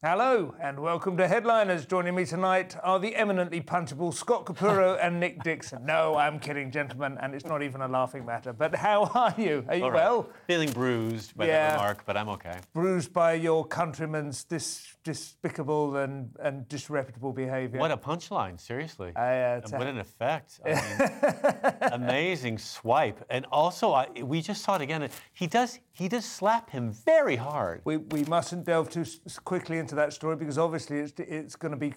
Hello and welcome to Headliners. Joining me tonight are the eminently punchable Scott Capurro and Nick Dixon. No, I'm kidding, gentlemen, and it's not even a laughing matter. But how are you? Are you right. well? Feeling bruised by Yeah. that remark, but I'm okay. Bruised by your countrymen's dis- despicable and, and disreputable behaviour. What a punchline, seriously. I, uh, And what an effect. I mean, amazing swipe. And also, I, we just saw it again. He does, he does slap him very hard. we, we mustn't delve too s- quickly into that story because obviously it's, it's going to be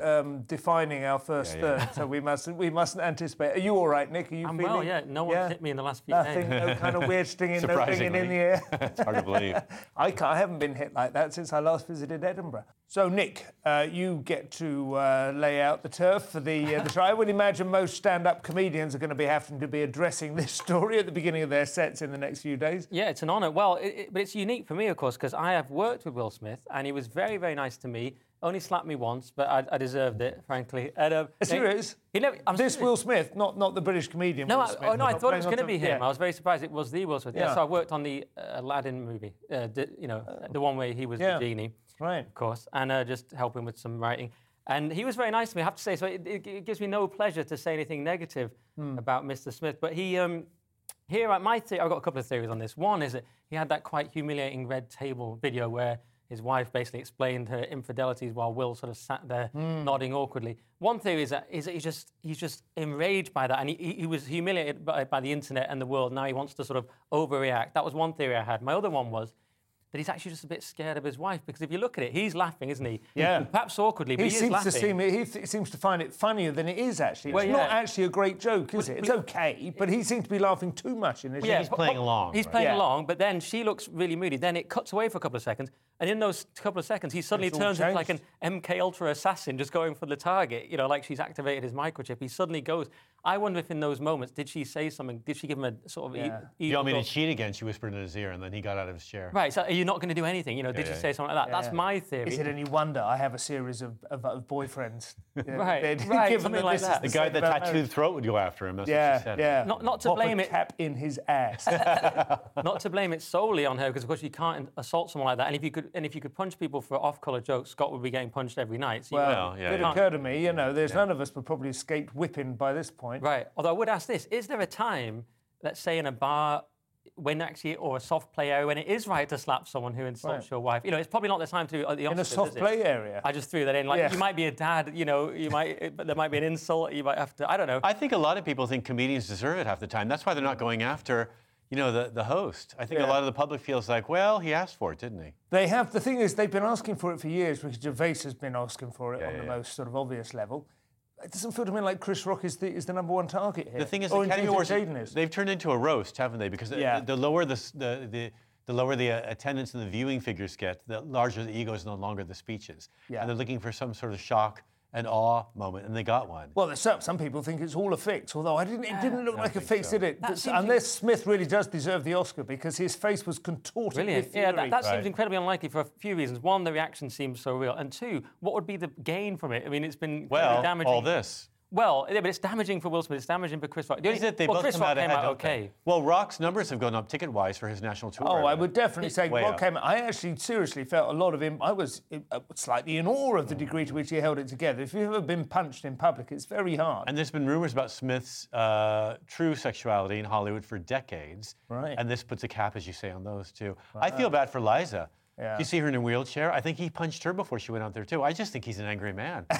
um, defining our first Yeah, yeah. third. So we mustn't we mustn't anticipate. Are you all right, Nick? Are you I'm feeling? well, yeah. No one's hit me in the last few Nothing, days. no kind of weird stinging, no ringing in the air. it's hard to believe. I, can't, I haven't been hit like that since I last visited Edinburgh. So, Nick, uh, you get to uh, lay out the turf for the, uh, the show. I would imagine most stand-up comedians are going to be having to be addressing this story at the beginning of their sets in the next few days. Yeah, it's an honour. Well, it, it- but it's unique for me, of course, because I have worked with Will Smith, and he was very, very nice to me. Only slapped me once, but I, I deserved it, frankly. And, um, Serious? He never, I'm This serious. Will Smith, not not the British comedian. No, I, Smith, oh, no, I thought it was going to be him. yeah. I was very surprised it was the Will Smith. Yeah, Yeah. so I worked on the uh, Aladdin movie, uh, di- you know, the one where he was Yeah. the genie, Right. of course, and uh, just helping with some writing. And he was very nice to me, I have to say. So it, it, it gives me no pleasure to say anything negative Hmm. about Mr. Smith. But he, um, here, at my the- I've got a couple of theories on this. One is that he had that quite humiliating red table video where his wife basically explained her infidelities while Will sort of sat there Hmm. nodding awkwardly. One theory is that, is that he's just he's just enraged by that, and he, he, he was humiliated by, by the internet and the world. Now he wants to sort of overreact. That was one theory I had. My other one was that he's actually just a bit scared of his wife because if you look at it, he's laughing, isn't he? Yeah. Perhaps awkwardly, but He he, is seems laughing. to seem he th- seems to find it funnier than it is actually. Well, it's not actually a great joke, is it? It's okay, but he seems to be laughing too much in this. Yeah, he's playing along, He's right? playing Yeah. along, but then she looks really moody. Then it cuts away for a couple of seconds, and in those couple of seconds, he suddenly It's all turns into like an. MK Ultra assassin, just going for the target. You know, like she's activated his microchip. He suddenly goes. I wonder if in those moments did she say something? Did she give him a sort of? e- Yeah. e- You want me to look? cheat again? She whispered in his ear, and then he got out of his chair. Right. So are you not going to do anything? You know, did yeah, you say something like that? That's Yeah. my theory. Is it any wonder I have a series of, of, of boyfriends? Right, right, given something like that. The the guy same with the tattooed throat would go after him. That's what Yeah, she said. yeah. Not- not to Pop a blame it- Tap in his ass. not to blame it solely on her, because of course you can't assault someone like that. And if you could, and if you could punch people for off-color jokes, Scott would be getting punched every night. So you well, Well, yeah, it yeah. occurred to me, you know, there's none of us would probably escaped whipping by this point. Right. Although I would ask this: Is there a time, let's say in a bar, when actually, or a soft play area, when it is right to slap someone who insults Right. your wife? You know, it's probably not the time to. Uh, the In a opposite, soft is play area. I just threw that in. Like Yeah. you might be a dad. You know, you might, but there might be an insult. You might have to. I don't know. I think a lot of people think comedians deserve it half the time. That's why they're not going after, you know, the, the host. I think Yeah. a lot of the public feels like, well, he asked for it, didn't he? They have. The thing is, they've been asking for it for years because Gervais has been asking for it Yeah, on yeah, the yeah. most sort of obvious level. It doesn't feel to me like Chris Rock is the, is the number one target here. The thing is, or Academy Awards, is. they've turned into a roast, haven't they? Because the- Yeah. the, the lower the, the, the, the lower the uh, attendance and the viewing figures get, the larger the ego is no longer the speeches. Yeah. And they're looking for some sort of shock and awe moment, and they got one. Well, there's some, some people think it's all a fix, although I didn't, it didn't look like a fix, so. did it? That But- seems unless Smith really does deserve the Oscar because his face was contorted Brilliant. with Yeah, fury. that, that seems incredibly unlikely for a few reasons. One, the reaction seems so real, and two, what would be the gain from it? I mean, it's been well, damaging. all this. Well, yeah, but it's damaging for Will Smith. It's damaging for Chris Rock. The Is only- it? They well, both Chris come Rock out came ahead, out don't they? okay. Well, Rock's numbers have gone up ticket-wise for his national tour. Oh, I would definitely say Way what up. came. I actually seriously felt a lot of him. I was uh, slightly in awe of the degree to which he held it together. If you've ever been punched in public, it's very hard. And there's been rumors about Smith's uh, true sexuality in Hollywood for decades. Right. And this puts a cap, as you say, on those two. I feel bad for Liza. Yeah. You see her in a wheelchair. I think he punched her before she went out there too. I just think he's an angry man.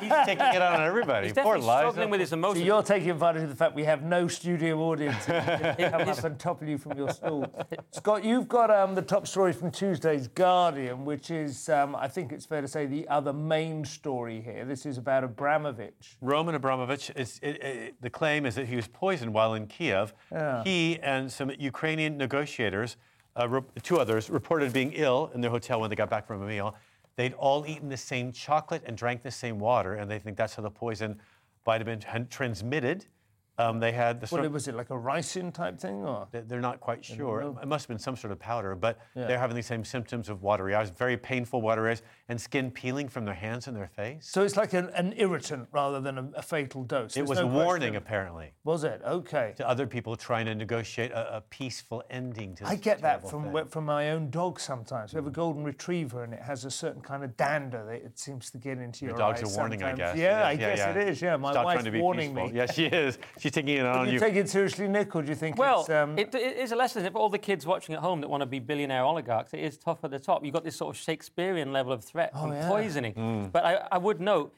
he's taking it out on everybody. He's Poor Liza. struggling with his So you're taking advantage of the fact we have no studio audience. and you can come up and topple you from your stool. Scott, you've got um, the top story from Tuesday's Guardian, which is, um, I think it's fair to say, the other main story here. This is about Abramovich. Roman Abramovich, is, it, it, the claim is that he was poisoned while in Kiev. He and some Ukrainian negotiators, uh, re- two others, reported being ill in their hotel when they got back from a meal. they'd all eaten the same chocolate and drank the same water, and they think that's how the poison might have been transmitted. Um, they had the What was it like a ricin type thing, or they- they're not quite sure. It must have been some sort of powder, but Yeah. they're having the same symptoms of watery eyes, very painful watery eyes, and skin peeling from their hands and their face. so it's like an, an irritant rather than a, a fatal dose. it There's was no a warning, question. apparently, Was it? Okay. to other people trying to negotiate a, a peaceful ending to I get that from thing. from my own dog sometimes. We have a golden retriever and it has a certain kind of dander that it seems to get into your, Your dog's eyes a warning, I guess. Yeah, It I is. guess it is. Yeah, my Stop wife's trying to be warning peaceful. me. Yeah, she is. She's taking it on Do you you. take it seriously, Nick, or do you think Well, it's... Um, it, it is a lesson for all the kids watching at home that want to be billionaire oligarchs. It is tough at the top. You've got this sort of Shakespearean level of threat from Oh, yeah. poisoning. Mm. But I, I would note,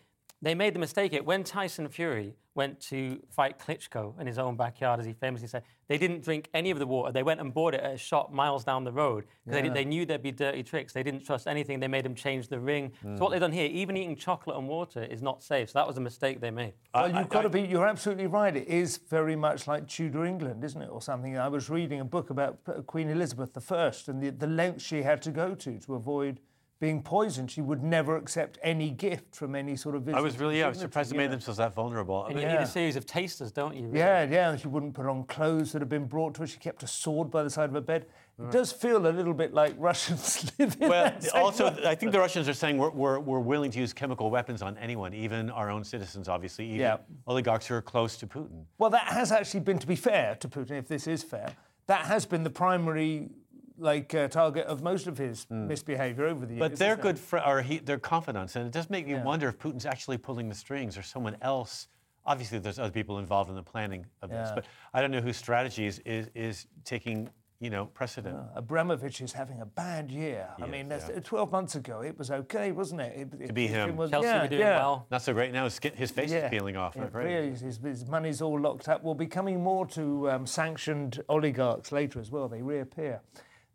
they made the mistake here. When Tyson Fury went to fight Klitschko in his own backyard, as he famously said, they didn't drink any of the water. They went and bought it at a shop miles down the road because they, they knew there'd be dirty tricks. They didn't trust anything. They made him change the ring. So what they've done here, even eating chocolate and water, is not safe. So that was a mistake they made. Well, you've got to be. You're absolutely right. It is very much like Tudor England, isn't it, or something? I was reading a book about Queen Elizabeth I and the, the lengths she had to go to to avoid being poisoned. She would never accept any gift from any sort of. Visitor. I was really, yeah, I was surprised they you made know. themselves that vulnerable. I And mean, you need a series of tasters, don't you? really? Yeah, yeah. and She wouldn't put on clothes that had been brought to her. She kept a sword by the side of her bed. It mm. does feel a little bit like Russians live in Well, that same also, world. I think the Russians are saying we're, we're, we're willing to use chemical weapons on anyone, even our own citizens, obviously, even Yeah. oligarchs who are close to Putin. Well, that has actually been, to be fair to Putin, if this is fair, that has been the primary like uh, target of most of his misbehaviour over the years. But they're good, fr- or he, they're confidants, and it does make me Yeah. wonder if Putin's actually pulling the strings or someone else. Obviously, there's other people involved in the planning of this, but I don't know whose strategy is, is, is taking, you know, precedent. Abramovich is having a bad year. I He mean, is, that's- yeah. 12 months ago, it was okay, wasn't it? it To be it him. was- Chelsea yeah, were doing yeah. well. Not so great now. His, his face Yeah. is peeling off. Yeah, right? really, his, his money's all locked up. We'll be coming more to um, sanctioned oligarchs later as well. They reappear.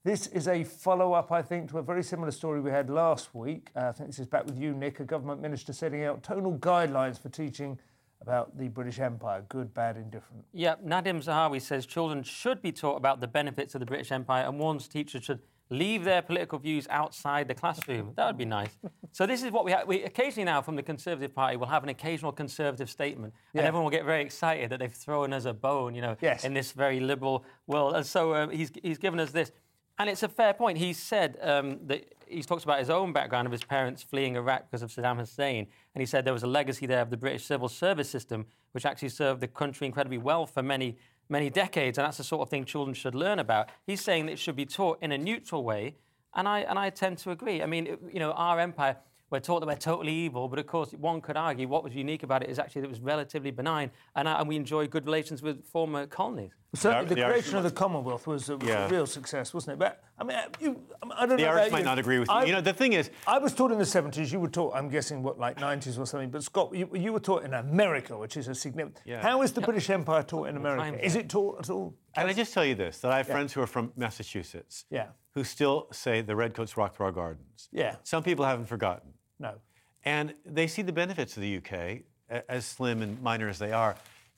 This is a follow up, I think, to a very similar story we had last week. Uh, I think this is back with you, Nick, a government minister setting out tonal guidelines for teaching about the British Empire good, bad, indifferent. Yeah, Nadhim Zahawi says children should be taught about the benefits of the British Empire and warns teachers should leave their political views outside the classroom. That would be nice. so this is what we have. We occasionally now from the Conservative Party will have an occasional Conservative statement, and Yeah. everyone will get very excited that they've thrown us a bone, you know, Yes. in this very liberal world. And so um, he's he's given us this. And it's a fair point. He said um, that he talks about his own background of his parents fleeing Iraq because of Saddam Hussein. And he said there was a legacy there of the British civil service system, which actually served the country incredibly well for many, many decades. And that's the sort of thing children should learn about. He's saying that it should be taught in a neutral way. And I, and I tend to agree. I mean, it- you know, our empire, we're taught that we're totally evil, but of course, one could argue what was unique about it is actually that it was relatively benign, and, uh, and we enjoy good relations with former colonies. Certainly, The the, Irish creation of the Commonwealth was a, was a Yeah. real success, wasn't it? But I mean, you, I don't The know. Irish about might you. not agree with you. I- you know, the thing is, I was taught in the 70s, you were taught, I'm guessing, what, like 90s or something, but Scott, you, you were taught in America, which is a significant. Yeah. How is the British Empire taught in America? times, Is it taught at all? Can I just tell you this? That I have friends who are from Massachusetts Yeah. who still say the Redcoats rocked our gardens. Yeah. Some people haven't forgotten. No. And they see the benefits of the UK, as slim and minor as they are,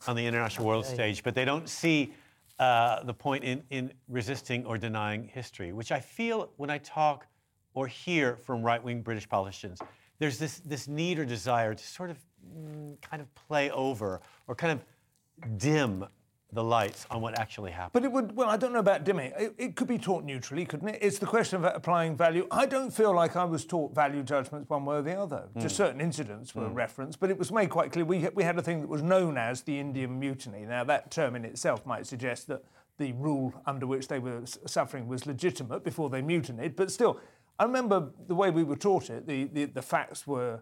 on the international world stage, but they don't see uh, the point in, in resisting or denying history, which I feel when I talk or hear from right wing British politicians. There's this, this need or desire to sort of mm, kind of play over or kind of dim the lights on what actually happened. But it would, well, I don't know about dimming. It, it could be taught neutrally, couldn't it? It's the question of applying value. I don't feel like I was taught value judgments one way or the other. Hmm. Just certain incidents were referenced, but it was made quite clear. We, had- we had a thing that was known as the Indian Mutiny. Now, that term in itself might suggest that the rule under which they were suffering was legitimate before they mutinied, but still, I remember the way we were taught it, the, the, the facts were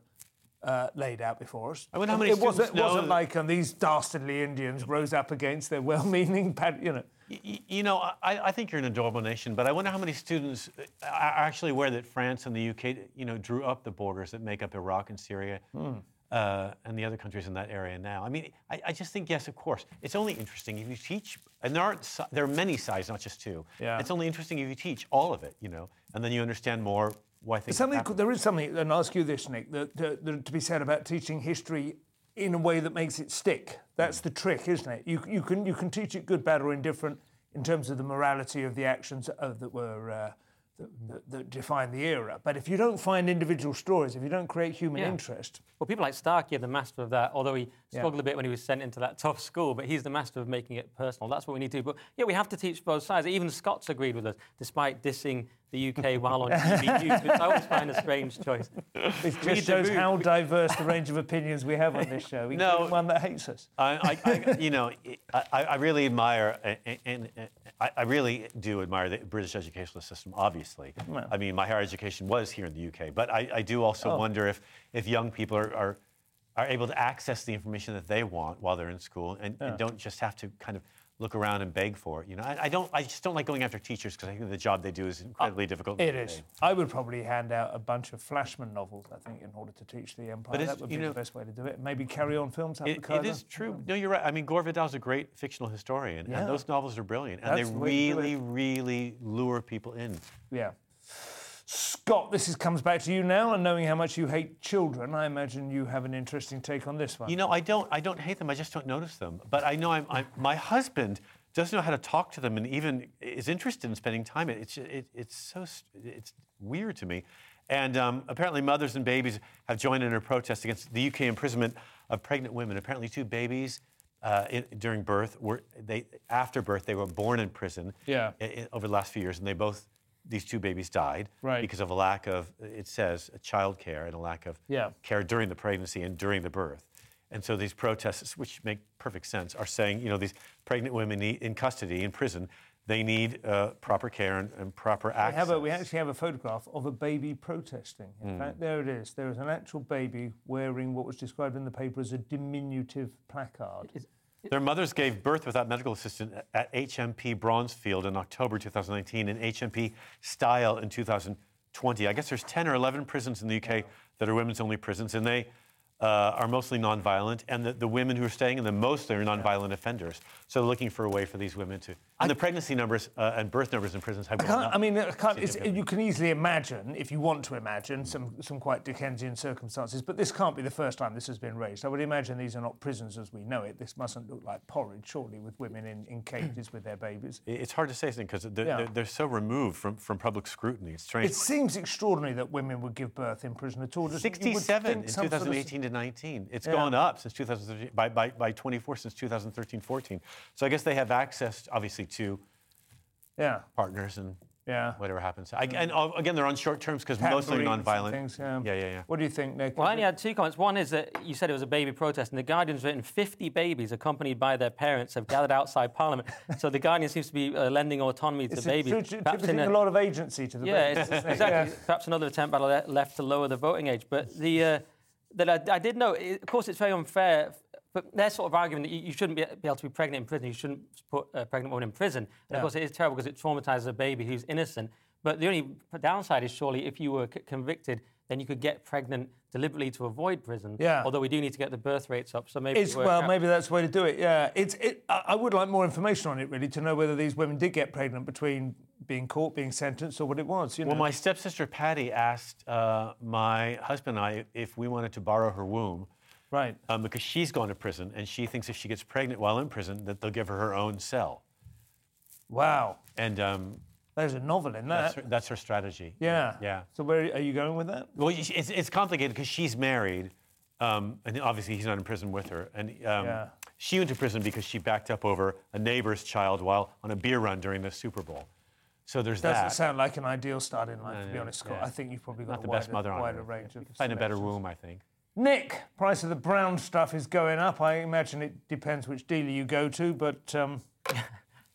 uh, laid out before us. I wonder how many it wasn't, know wasn't like um, these dastardly Indians rose up against their well-meaning, you know. You know, I, I think you're an adorable nation, but I wonder how many students uh, are actually aware that France and the UK, you know, drew up the borders that make up Iraq and Syria uh, and the other countries in that area now. I mean, I, I just think yes, of course. It's only interesting if you teach, and there aren't there are many sides, not just two. Yeah. It's only interesting if you teach all of it, you know, and then you understand more why things. Something, there is something, and I'll ask you this, Nick, that, that, that to be said about teaching history in a way that makes it stick. That's the trick, isn't it? You, you, can, you can teach it good, bad, or indifferent in terms of the morality of the actions of, that were uh, that, that define the era. But if you don't find individual stories, if you don't create human Yeah. interest, Well, people like Starkey are the master of that, although he struggled a bit when he was sent into that tough school, but he's the master of making it personal. That's what we need to do. But yeah, we have to teach both sides. Even Scots agreed with us, despite dissing the UK while on TV News, which I always find a strange choice. it just shows how diverse the range of opinions we have on this show. No. one that hates us. I, I, I, you know, I, I really admire, and, and, and I, I really do admire the British educational system. Obviously, Well. I mean, my higher education was here in the UK, but I, I do also Oh. wonder if if young people are, are are able to access the information that they want while they're in school, and, and don't just have to kind of look around and beg for it. You know, I, I don't, I just don't like going after teachers because I think the job they do is oh, incredibly difficult. It is. I would probably hand out a bunch of Flashman novels, I think, in order to teach the Empire. That would be know- the best way to do it. Maybe carry on films. It, it is true. No, you're right. I mean, Gore Vidal's a great fictional historian, Yeah. and those novels are brilliant, and That's they the way to do really, really lure people in. Yeah. Scott, this is, comes back to you now, and knowing how much you hate children, I imagine you have an interesting take on this one. You know, I don't, I don't hate them. I just don't notice them. But I know I'm, I'm my husband doesn't know how to talk to them, and even is interested in spending time. It's, it, it's so, it's weird to me. And um, apparently, mothers and babies have joined in a protest against the UK imprisonment of pregnant women. Apparently, two babies uh, in, during birth were they after birth they were born in prison. Yeah. i- i- over the last few years, and they both. These two babies died Right. because of a lack of, it says, child care and a lack of Yeah. care during the pregnancy and during the birth. And so these protests, which make perfect sense, are saying, you know, these pregnant women need, in custody, in prison, they need uh, proper care and, and proper We, access. have a, we actually have a photograph of a baby protesting. In fact, there it is. There is an actual baby wearing what was described in the paper as a diminutive placard. Their mothers gave birth without medical assistance at HMP Bronzefield in October 2019 and HMP Styal in 2020. I guess there's 10 or 11 prisons in the UK that are women's only prisons, and they uh, are mostly nonviolent, and the, the women who are staying in them mostly are nonviolent offenders. So they're looking for a way for these women to. And the pregnancy numbers uh, and birth numbers in prisons have I, gone up. I mean, I you can easily imagine, if you want to imagine, some, some quite Dickensian circumstances, but this can't be the first time this has been raised. I would imagine these are not prisons as we know it. This mustn't look like porridge, surely, with women in, in cages with their babies. It's hard to say something because they're, Yeah. they're, they're so removed from, from public scrutiny. It's strange. It seems extraordinary that women would give birth in prison at all. Just- 67 in some sort of- 2018 to 19. It's Yeah. gone up since 2013, by, by, by 24 since 2013 14. So I guess they have access, obviously, to Yeah, partners and yeah. whatever happens. I, and uh, again, they're on short terms because mostly Tambourines and nonviolent. Things, yeah. yeah, yeah, yeah. What do you think, Nick? Well, I only had two comments. One is that you said it was a baby protest, and the Guardian's written 50 babies accompanied by their parents have gathered outside Parliament. so the Guardian seems to be uh, lending autonomy to it's babies. attri- Perhaps in attributing a lot of agency to the Yeah, babies, it's, isn't it? exactly. Yeah. Perhaps another attempt by the left to lower the voting age. But the uh, that I, I did know, of course, it's very unfair. But they're sort of arguing that you, shouldn't be, be able to be pregnant in prison. You shouldn't put a pregnant woman in prison. And Yeah. of course, it is terrible because it traumatizes a baby who's innocent. But the only downside is surely if you were c- convicted, then you could get pregnant deliberately to avoid prison. Yeah. Although we do need to get the birth rates up, so maybe It's, work well, out. maybe that's the way to do it. Yeah, it's. It, I I would like more information on it, really, to know whether these women did get pregnant between being caught, being sentenced, or what it was. You know. Well, my stepsister Patty asked uh, my husband and I if we wanted to borrow her womb right. um, because she's gone to prison and she thinks if she gets pregnant while in prison that they'll give her her own cell. Wow. And um, There's a novel in that's, that. her, that's her strategy. yeah. Yeah. So where are you going with that? Well, it's, it's complicated because she's married, um, and obviously he's not in prison with her. And um, Yeah. she went to prison because she backed up over a neighbor's child while on a beer run during the Super Bowl. So there's that Doesn't sound like an ideal start in life, No, to be honest, Scott. yeah. I think you've probably got not a the wider, best mother on wider earth. range of. Find a better womb, I think. Nick, price of the brown stuff is going up. I imagine it depends which dealer you go to, but um,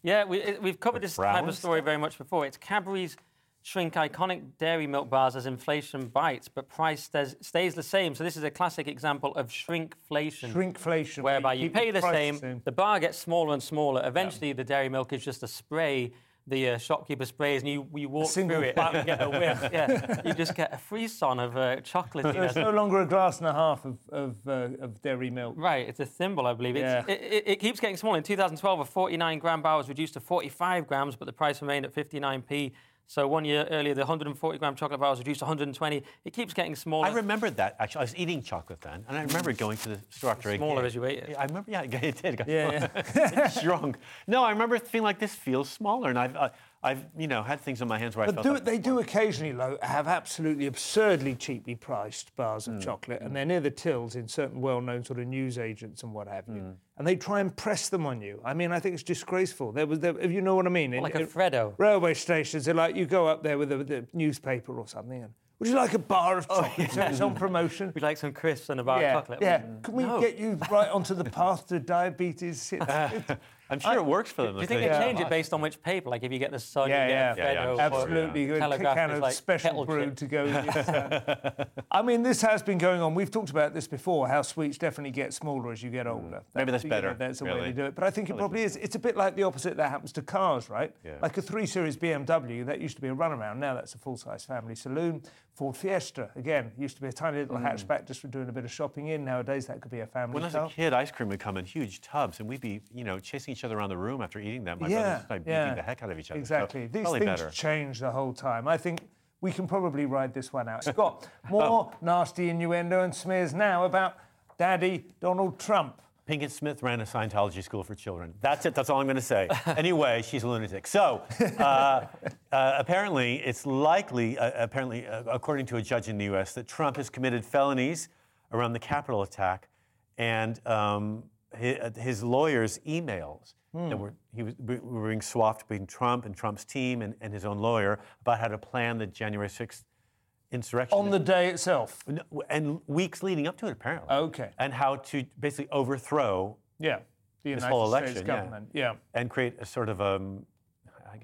Yeah, we, we've covered this type of story very much before. It's Cadbury's shrink iconic dairy milk bars as inflation bites, but price stays, stays the same. So this is a classic example of shrinkflation. shrinkflation. whereby you pay the same, the bar gets smaller and smaller. Eventually, the dairy milk is just a spray. The uh, shopkeeper sprays, and you, you walk through it. and get a whiff. yeah, you just get a frisson of uh, There's chocolatiness. no longer a glass and a half of, of, uh, of dairy milk. Right, it's a thimble, I believe. It's, Yeah. it, it, it keeps getting smaller. In 2012, a 49 gram bar was reduced to 45 grams, but the price remained at 59p. So one year earlier, the 140 gram chocolate bar was reduced to 120. It keeps getting smaller. I remembered that actually. I was eating chocolate then, and I remember going to the store after I Smaller as you ate it. Yeah, I remember. Yeah, it did. It got Yeah, smaller. it shrunk. No, I remember feeling like this feels smaller, and I've uh, I've you know had things on my hands where I felt do, like- they do occasionally though, have absolutely absurdly cheaply priced bars of Hmm. chocolate, and they're near the tills in certain well-known sort of news agents and what have you, Hmm. and they try and press them on you. I mean, I think it's disgraceful. There was, there, if you know what I mean, in- Like a in Freddo. railway stations, they're like you go up there with a, with a newspaper or something, and would you like a bar of chocolate? So it's on promotion. We'd like some crisps and a bar yeah, of chocolate. yeah. Can we No. get you right onto the path to diabetes? It's- it's- I'm sure it works for them. Do you think They- they Yeah. change it based on which paper? Like if you get the Sun, Yeah, you yeah. get a Yeah, yeah, Freddo, I'm or Absolutely, yeah. good. Telegraph kind of like special kettle brew to go. with it, I mean, this has been going on. We've talked about this before. How sweets definitely get smaller as you get mm. older. Maybe that's you know, better, that's the way really. to do it. But I think it probably is. It's a bit like the opposite that happens to cars, right? Yeah. Like a three series BMW that used to be a runaround. Now that's a full size family saloon. Ford Fiesta again used to be a tiny little mm. hatchback just for doing a bit of shopping in. Nowadays that could be a family When I was car. a kid, ice cream would come in huge tubs, and we'd be, you know, chasing each other around the room after eating them. My yeah, brothers and I beating yeah. the heck out of each other. So Exactly. These probably things better. change the whole time. I think we can probably ride this one out. Scott, more nasty innuendo and smears now about Daddy Donald Trump. Pinkett Smith ran a Scientology school for children. That's it. That's all I'm going to say. anyway, she's a lunatic. So, uh, uh, apparently, it's likely, uh, apparently, uh, according to a judge in the U.S., that Trump has committed felonies around the Capitol attack, and um, his, his lawyers' emails that were he was were being swapped between Trump and Trump's team and, and his own lawyer about how to plan the January 6th insurrection. On the day itself. And weeks leading up to it, apparently. Okay. And how to basically overthrow Yeah. The this United whole States election, yeah. government. Yeah. and create a sort of, um,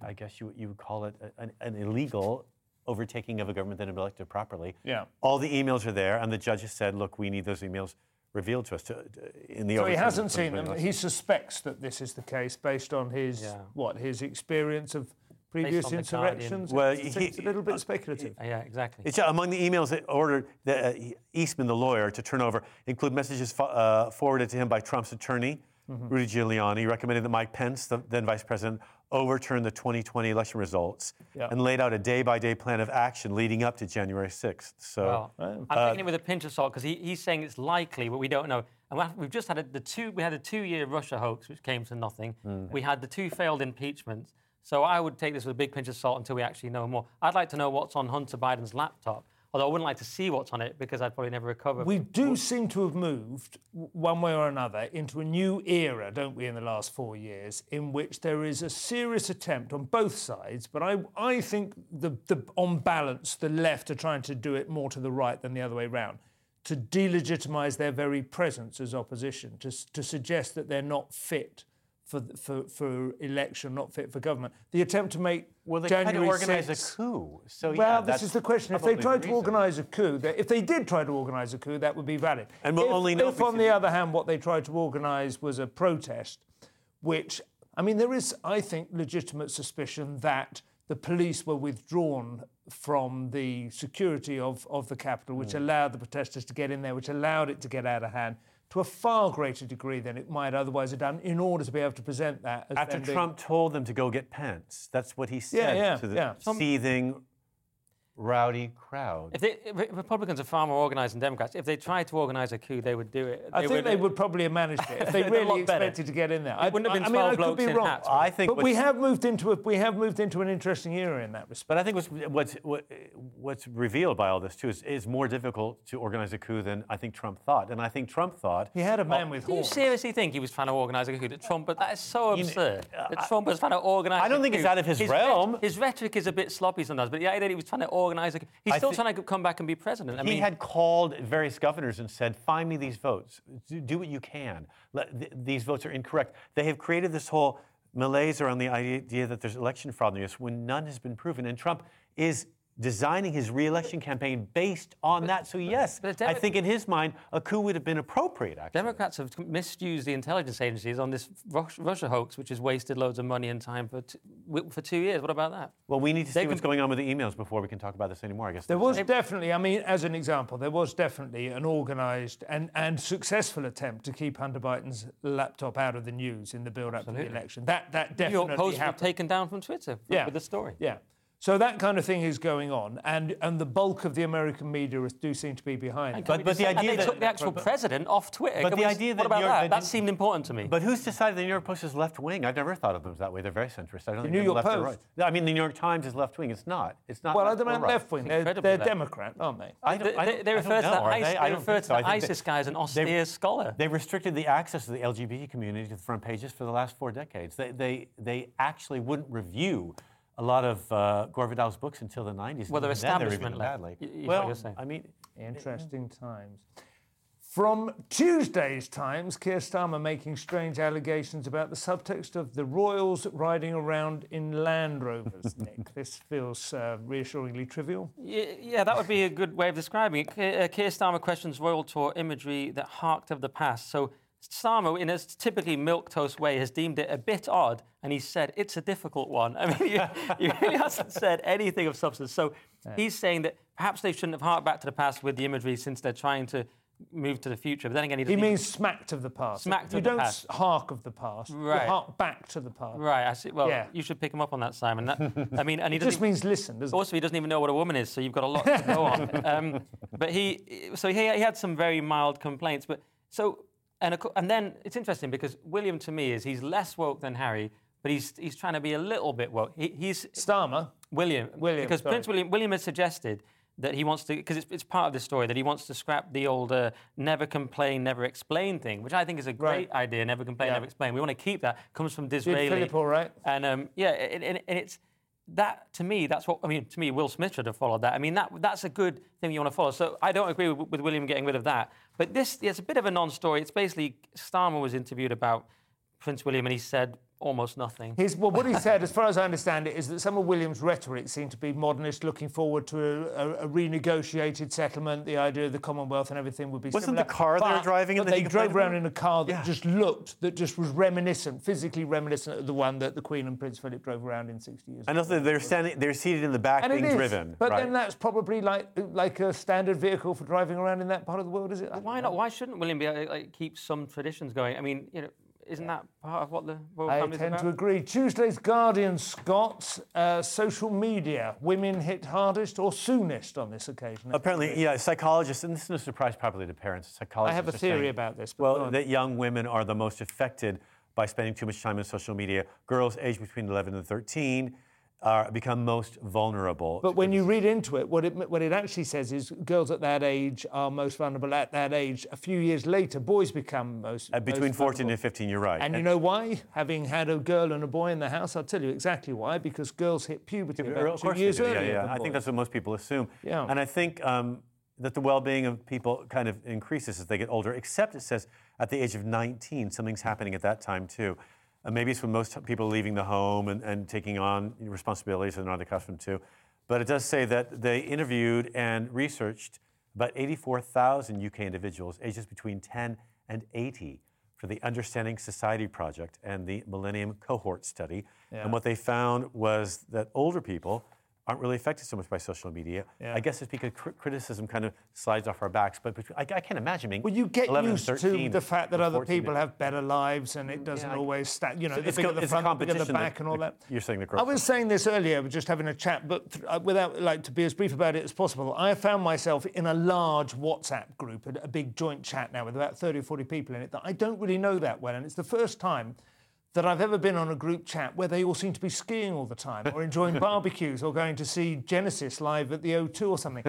I, I guess you, you would call it an, an illegal overtaking of a government that had been elected properly. Yeah. All the emails are there, and the judge has said, look, we need those emails revealed to us to, to- in the So he hasn't the seen them. He suspects that this is the case based on his Yeah. what his experience of previous on insurrections. Well, it's, he- it's a little bit speculative. Yeah, exactly. It's uh, among the emails that ordered the, uh, Eastman, the lawyer, to turn over include messages fo- uh, forwarded to him by Trump's attorney, Mm-hmm. Rudy Giuliani, recommending that Mike Pence, the then vice president, overturn the 2020 election results Yeah. and laid out a day-by-day plan of action leading up to January 6th. So, Well, I'm taking uh, it with a pinch of salt because he, he's saying it's likely, but we don't know. And we have- we've just had a, the two. We had a two-year Russia hoax, which came to nothing. Hmm. We had the two failed impeachments. So I would take this with a big pinch of salt until we actually know more. I'd like to know what's on Hunter Biden's laptop, although I wouldn't like to see what's on it because I'd probably never recover. We do seem to have moved, one way or another, into a new era, don't we, in the last four years, in which there is a serious attempt on both sides. But I, I think, the, the, on balance, the left are trying to do it more to the right than the other way round, to delegitimise their very presence as opposition, to, to suggest that they're not fit. For, for, for election, not fit for government. The attempt to make well, they January tried to organize 6th a coup. So, well, yeah, this is the question. If they probably the tried to organise a coup, if they did try to organise a coup, that would be valid. And we'll if, only know if if on the the- other hand, what they tried to organise was a protest, which, I mean, there is, I think, legitimate suspicion that the police were withdrawn from the security of, of the capital, which hmm. allowed the protesters to get in there, which allowed it to get out of hand to a far greater degree than it might otherwise have done in order to be able to present that as After them being- Trump told them to go get Pence, that's what he said yeah, to the yeah. Seething, rowdy crowd. if they, Republicans are far more organised than Democrats. If they tried to organise a coup, they would do it. I think they would probably have managed it if they They'd really better. expected to get in there. I wouldn't have been I mean, I 12 could be blokes in wrong. hats. I think but we have moved into a, we have moved into an interesting era in that respect. But I think what's, what's, what, what's revealed by all this, too, is, is more difficult to organize a coup than I think Trump thought. And I think Trump thought. He had a man oh, with Do you seriously think he was trying to organise a coup? That Trump, but that is so absurd. Uh, that Trump was trying to organise. I don't a think it's out of his ret- realm. his rhetoric is a bit sloppy sometimes, but the idea that he was trying to he's I still trying to come back and be president. I he mean, had called various governors and said, "Find me these votes. Do, do what you can. Let, th- these votes are incorrect." They have created this whole malaise around the idea that there's election fraud in the U.S. when none has been proven, and Trump is designing his reelection campaign based on that. So yes, but the I think in his mind a coup would have been appropriate. Actually, Democrats have misused the intelligence agencies on this Russia hoax, which has wasted loads of money and time for t- for two years. What about that? well, we need to see They what's can- going on with the emails before we can talk about this anymore. I guess There was definitely, I mean, as an example, there was definitely an organised and, and successful attempt to keep Hunter Biden's laptop out of the news in the build-up to the election. That that New York Post were happened. taken down from Twitter Yeah. with the story. Yeah. So that kind of thing is going on, and and the bulk of the American media do seem to be behind. it. But, but the and idea they that took the actual but- president off Twitter. but Can the we- idea what that about York- that? that That didn't- seemed important to me. But who's decided the New York Post is left wing? I've never thought of them that way. They're very centrist. I don't think New York left or Post? right. I mean, the New York Times is left wing. It's not. It's not. well, I left don't or right. left wing. They're, they're. Democrat, aren't they? I They, don't, I don't- they I refer to know, the, ISIS, they? they I refer to so. The ISIS guy as an austere scholar. They've restricted the access of the LGBT community to the front pages for the last four decades. They, they, they actually wouldn't review a lot of uh, Gore Vidal's books until the 90s. Well, they're Even then, they were establishment left, badly. y- y- well. I mean, Interesting times. From Tuesday's Times, Keir Starmer making strange allegations about the subtext of the royals riding around in Land Rovers. Nick, this feels uh, reassuringly trivial. Y- Yeah, that would be a good way of describing it. Ke- uh, Keir Starmer questions royal tour imagery that harked of the past. So Starmer, in his typically milquetoast way, has deemed it a bit odd, and he said it's a difficult one. I mean, he, he really hasn't said anything of substance. So he's saying that perhaps they shouldn't have harked back to the past with the imagery since they're trying to move to the future. But then again, he He means smacked of the past. you Smacked of the past. don't past. hark of the past. You Right. hark back to the past. Right, I see. Well, Yeah. you should pick him up on that, Simon. That, I mean, and he It just means listen, doesn't it? Also, he doesn't even know what a woman is, so you've got a lot to go on. Um, but he, so he, he had some very mild complaints. But so, and, and then it's interesting because William to me is he's less woke than Harry, but he's he's trying to be a little bit woke. He, he's Starmer. William, William, because sorry. Prince William, William has suggested that he wants to, because it's, it's part of the story, that he wants to scrap the old uh, never complain, never explain thing, which I think is a great Right. idea. Never complain, Yeah. never explain. We want to keep that. Comes from Disraeli. Philip all right? And um, yeah, and, and, and it's that to me. That's what I mean. To me, Will Smith should have followed that. I mean, that that's a good thing you want to follow. So I don't agree with, with William getting rid of that. But this, it's a bit of a non-story. It's basically Starmer was interviewed about Prince William, and he said almost nothing. His, well, what he said, as far as I understand it, is that some of William's rhetoric seemed to be modernist, looking forward to a, a, a renegotiated settlement. The idea of the Commonwealth and everything would be Wasn't similar. the car they were But- driving in but that they drove around in a car that Yeah. just looked, that just was reminiscent, physically reminiscent of the one that the Queen and Prince Philip drove around in 60 years. I know that they're standing, they're seated in the back And being is, driven. but right? then that's probably like like a standard vehicle for driving around in that part of the world, is it? Why know. not? Why shouldn't William be like, keep some traditions going? I mean, you know, isn't that part of what the royal I family's tend about? to agree. Tuesday's Guardian, Scott, uh, social media, women hit hardest or soonest on this occasion. Apparently, yeah, psychologists, and this is no surprise probably to parents. Psychologists. I have a are saying- theory about this. Well, that young women are the most affected by spending too much time on social media. Girls aged between 11 and 13 are become most vulnerable. But when you read into it, what it what it actually says is girls at that age are most vulnerable at that age. A few years later, boys become most Uh, between most 14 vulnerable. and 15, you're right. And you know why? Having had a girl and a boy in the house, I'll tell you exactly why. Because girls hit puberty Of about two years do, yeah, yeah. I think that's what most people assume. Yeah. And I think um, that the well-being of people kind of increases as they get older. Except it says at the age of 19, something's happening at that time too. Uh, maybe it's when most people leaving the home and, and taking on responsibilities they're not accustomed to. But it does say that they interviewed and researched about 84,000 UK individuals ages between 10 and 80 for the Understanding Society Project and the Millennium Cohort Study. Yeah. And what they found was that older people aren't really affected so much by social media. Yeah. I guess it's because cri- criticism kind of slides off our backs. But between, I, I can't imagine being Well, you get 11 and used to the fact that other people have better lives and it doesn't I- always stand, you know, So the bigger the front, the bigger the back and all that. You're saying the I was saying this earlier, we're just having a chat, but th- uh, without like to be as brief about it as possible. I found myself in a large WhatsApp group, a, a big joint chat now with about 30 or 40 people in it that I don't really know that well, and it's the first time that I've ever been on a group chat where they all seem to be skiing all the time, or enjoying barbecues, or going to see Genesis live at the O2 or something,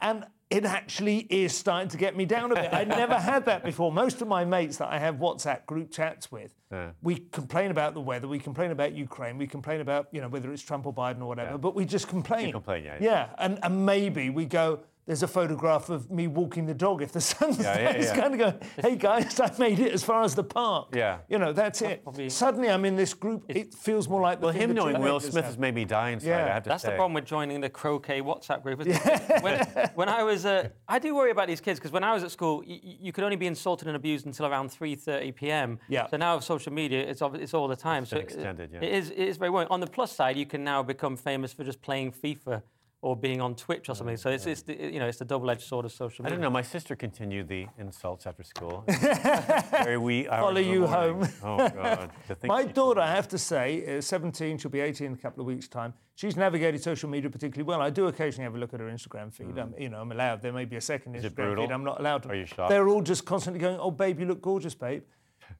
and. It actually is starting to get me down a bit. I never had that before. Most of my mates that I have WhatsApp group chats with, we complain about the weather, we complain about Ukraine, we complain about you know whether it's Trump or Biden or whatever, but we just complain. complain, yeah, Yeah, and, and maybe we go. There's a photograph of me walking the dog if the sun's Yeah, there. yeah, It's yeah. kind of going, hey guys, I made it as far as the park. Yeah. You know, that's it. probably- Suddenly I'm in this group. It feels more like Well, thing him knowing Will Smith had. has made me die inside, Yeah. I have to That's say. the problem with joining the croquet WhatsApp group. Isn't it? when, when I was, uh, I do worry about these kids because when I was at school, y- y- you could only be insulted and abused until around 3:30 p.m. Yeah. So now with social media, it's it's all the time. so been it- extended, yeah. it is it is very worrying. On the plus side, you can now become famous for just playing FIFA or being on Twitch or something. So it's, it's the, you know it's the double-edged sword of social media. I don't know. My sister continued the insults after school. Very wee hours Follow you morning. home. Oh God. My daughter, I have to say, is 17, she'll be 18 in a couple of weeks' time. She's navigated social media particularly well. I do occasionally have a look at her Instagram feed. Hmm. I'm, you know, I'm allowed. There may be a second it Instagram feed. I'm not allowed to. Are you shocked? They're all just constantly going, "Oh, babe, you look gorgeous, babe."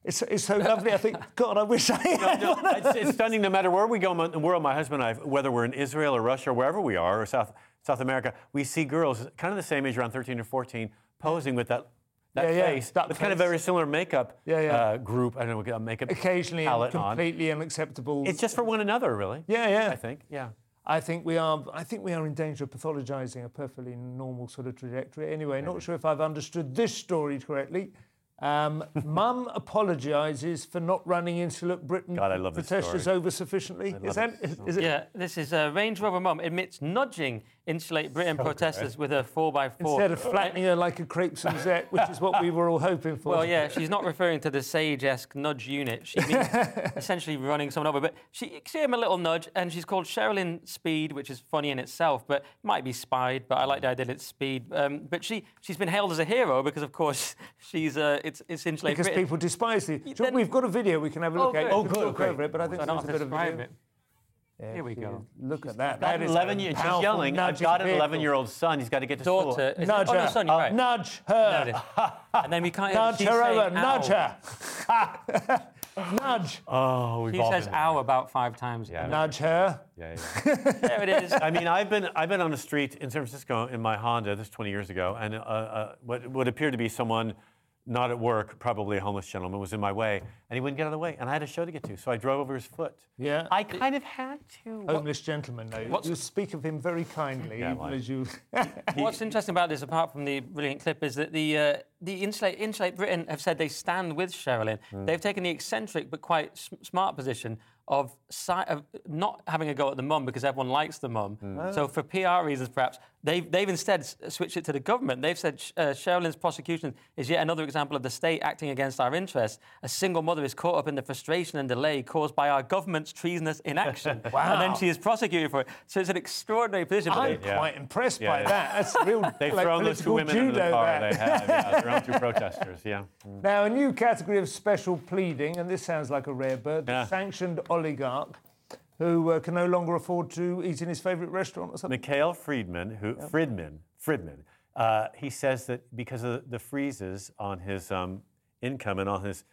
It's, it's so lovely. I think, God, I wish I had No, one. it's, it's stunning. No matter where we go in the world, my husband and I, whether we're in Israel or Russia or wherever we are, or South South America, we see girls kind of the same age, around 13 or 14, posing with that that Yeah, yeah, face, that with kind of very similar makeup Yeah, yeah. Uh, group. I don't know, makeup Occasionally, palette on. completely unacceptable. It's just for one another, really. yeah, yeah. I think. Yeah. I think we are. I think we are in danger of pathologizing a perfectly normal sort of trajectory. Anyway, not sure if I've understood this story correctly. Um, Mum apologises for not running Insulate Britain God, I love this protesters story. over sufficiently. Is that? Is, is it? Yeah, this is uh, Range Rover mum admits nudging Insulate Britain protesters with a 4x4. Instead of flattening her like a crepe Suzette, which is what we were all hoping for. Well, yeah, she's not referring to the Sage-esque nudge unit. She means essentially running someone over. But she gave him a little nudge, and she's called Sherilyn Speed, which is funny in itself, but it might be spied. But I like the idea that it's Speed. Um, but she she's been hailed as a hero because, of course, she's uh, it's it's Insulate because Britain. people despise. Sure, then- We've got a video we can have a Oh, look at. good. You Oh, good, talk great. over it, but I think I don't there's a bit of video. it. Yeah, Here we go. is. Look at that. That That is 11 a year, she's yelling. I've got an 11 year old son. He's got to get to school. Daughter. Is Nudge it? Oh, no, her. son, you're right. Nudge There it her. is. and then we can't. Nudge her saying, over. Nudge her. Nudge. Oh, we've She all says been "ow" about five times. Yeah. Nudge her. Yeah, yeah. There it is. I mean, I've been I've been on the street in San Francisco in my Honda. This 20 years ago, and uh, uh, what would appear to be someone not at work, probably a homeless gentleman, was in my way, and he wouldn't get out of the way, and I had a show to get to, so I drove over his foot. Yeah. I kind of had to. Homeless gentleman, though. What's- You speak of him very kindly, Yeah, even as you. What's interesting about this, apart from the brilliant clip, is that the uh, the Insulate, Insulate Britain have said they stand with Sherilyn. They've taken the eccentric but quite s- smart position of, si- of not having a go at the mum because everyone likes the mum. So for PR reasons, perhaps they've they've instead switched it to the government. They've said sh- uh, Sherilyn's prosecution is yet another example of the state acting against our interests. A single mother is caught up in the frustration and delay caused by our government's treasonous inaction, and then she is prosecuted for it. So it's an extraordinary position. I'm Yeah. quite impressed Yeah, by yeah. that. That's real. They've like, thrown those two women into the car. that. They have. Yeah, they're on two protesters. Yeah. Now, a new category of special pleading, and this sounds like a rare bird, the sanctioned oligarch who uh, can no longer afford to eat in his favourite restaurant or something. Mikhail Fridman, who Fridman, Fridman, uh, he says that because of the freezes on his um, income and on his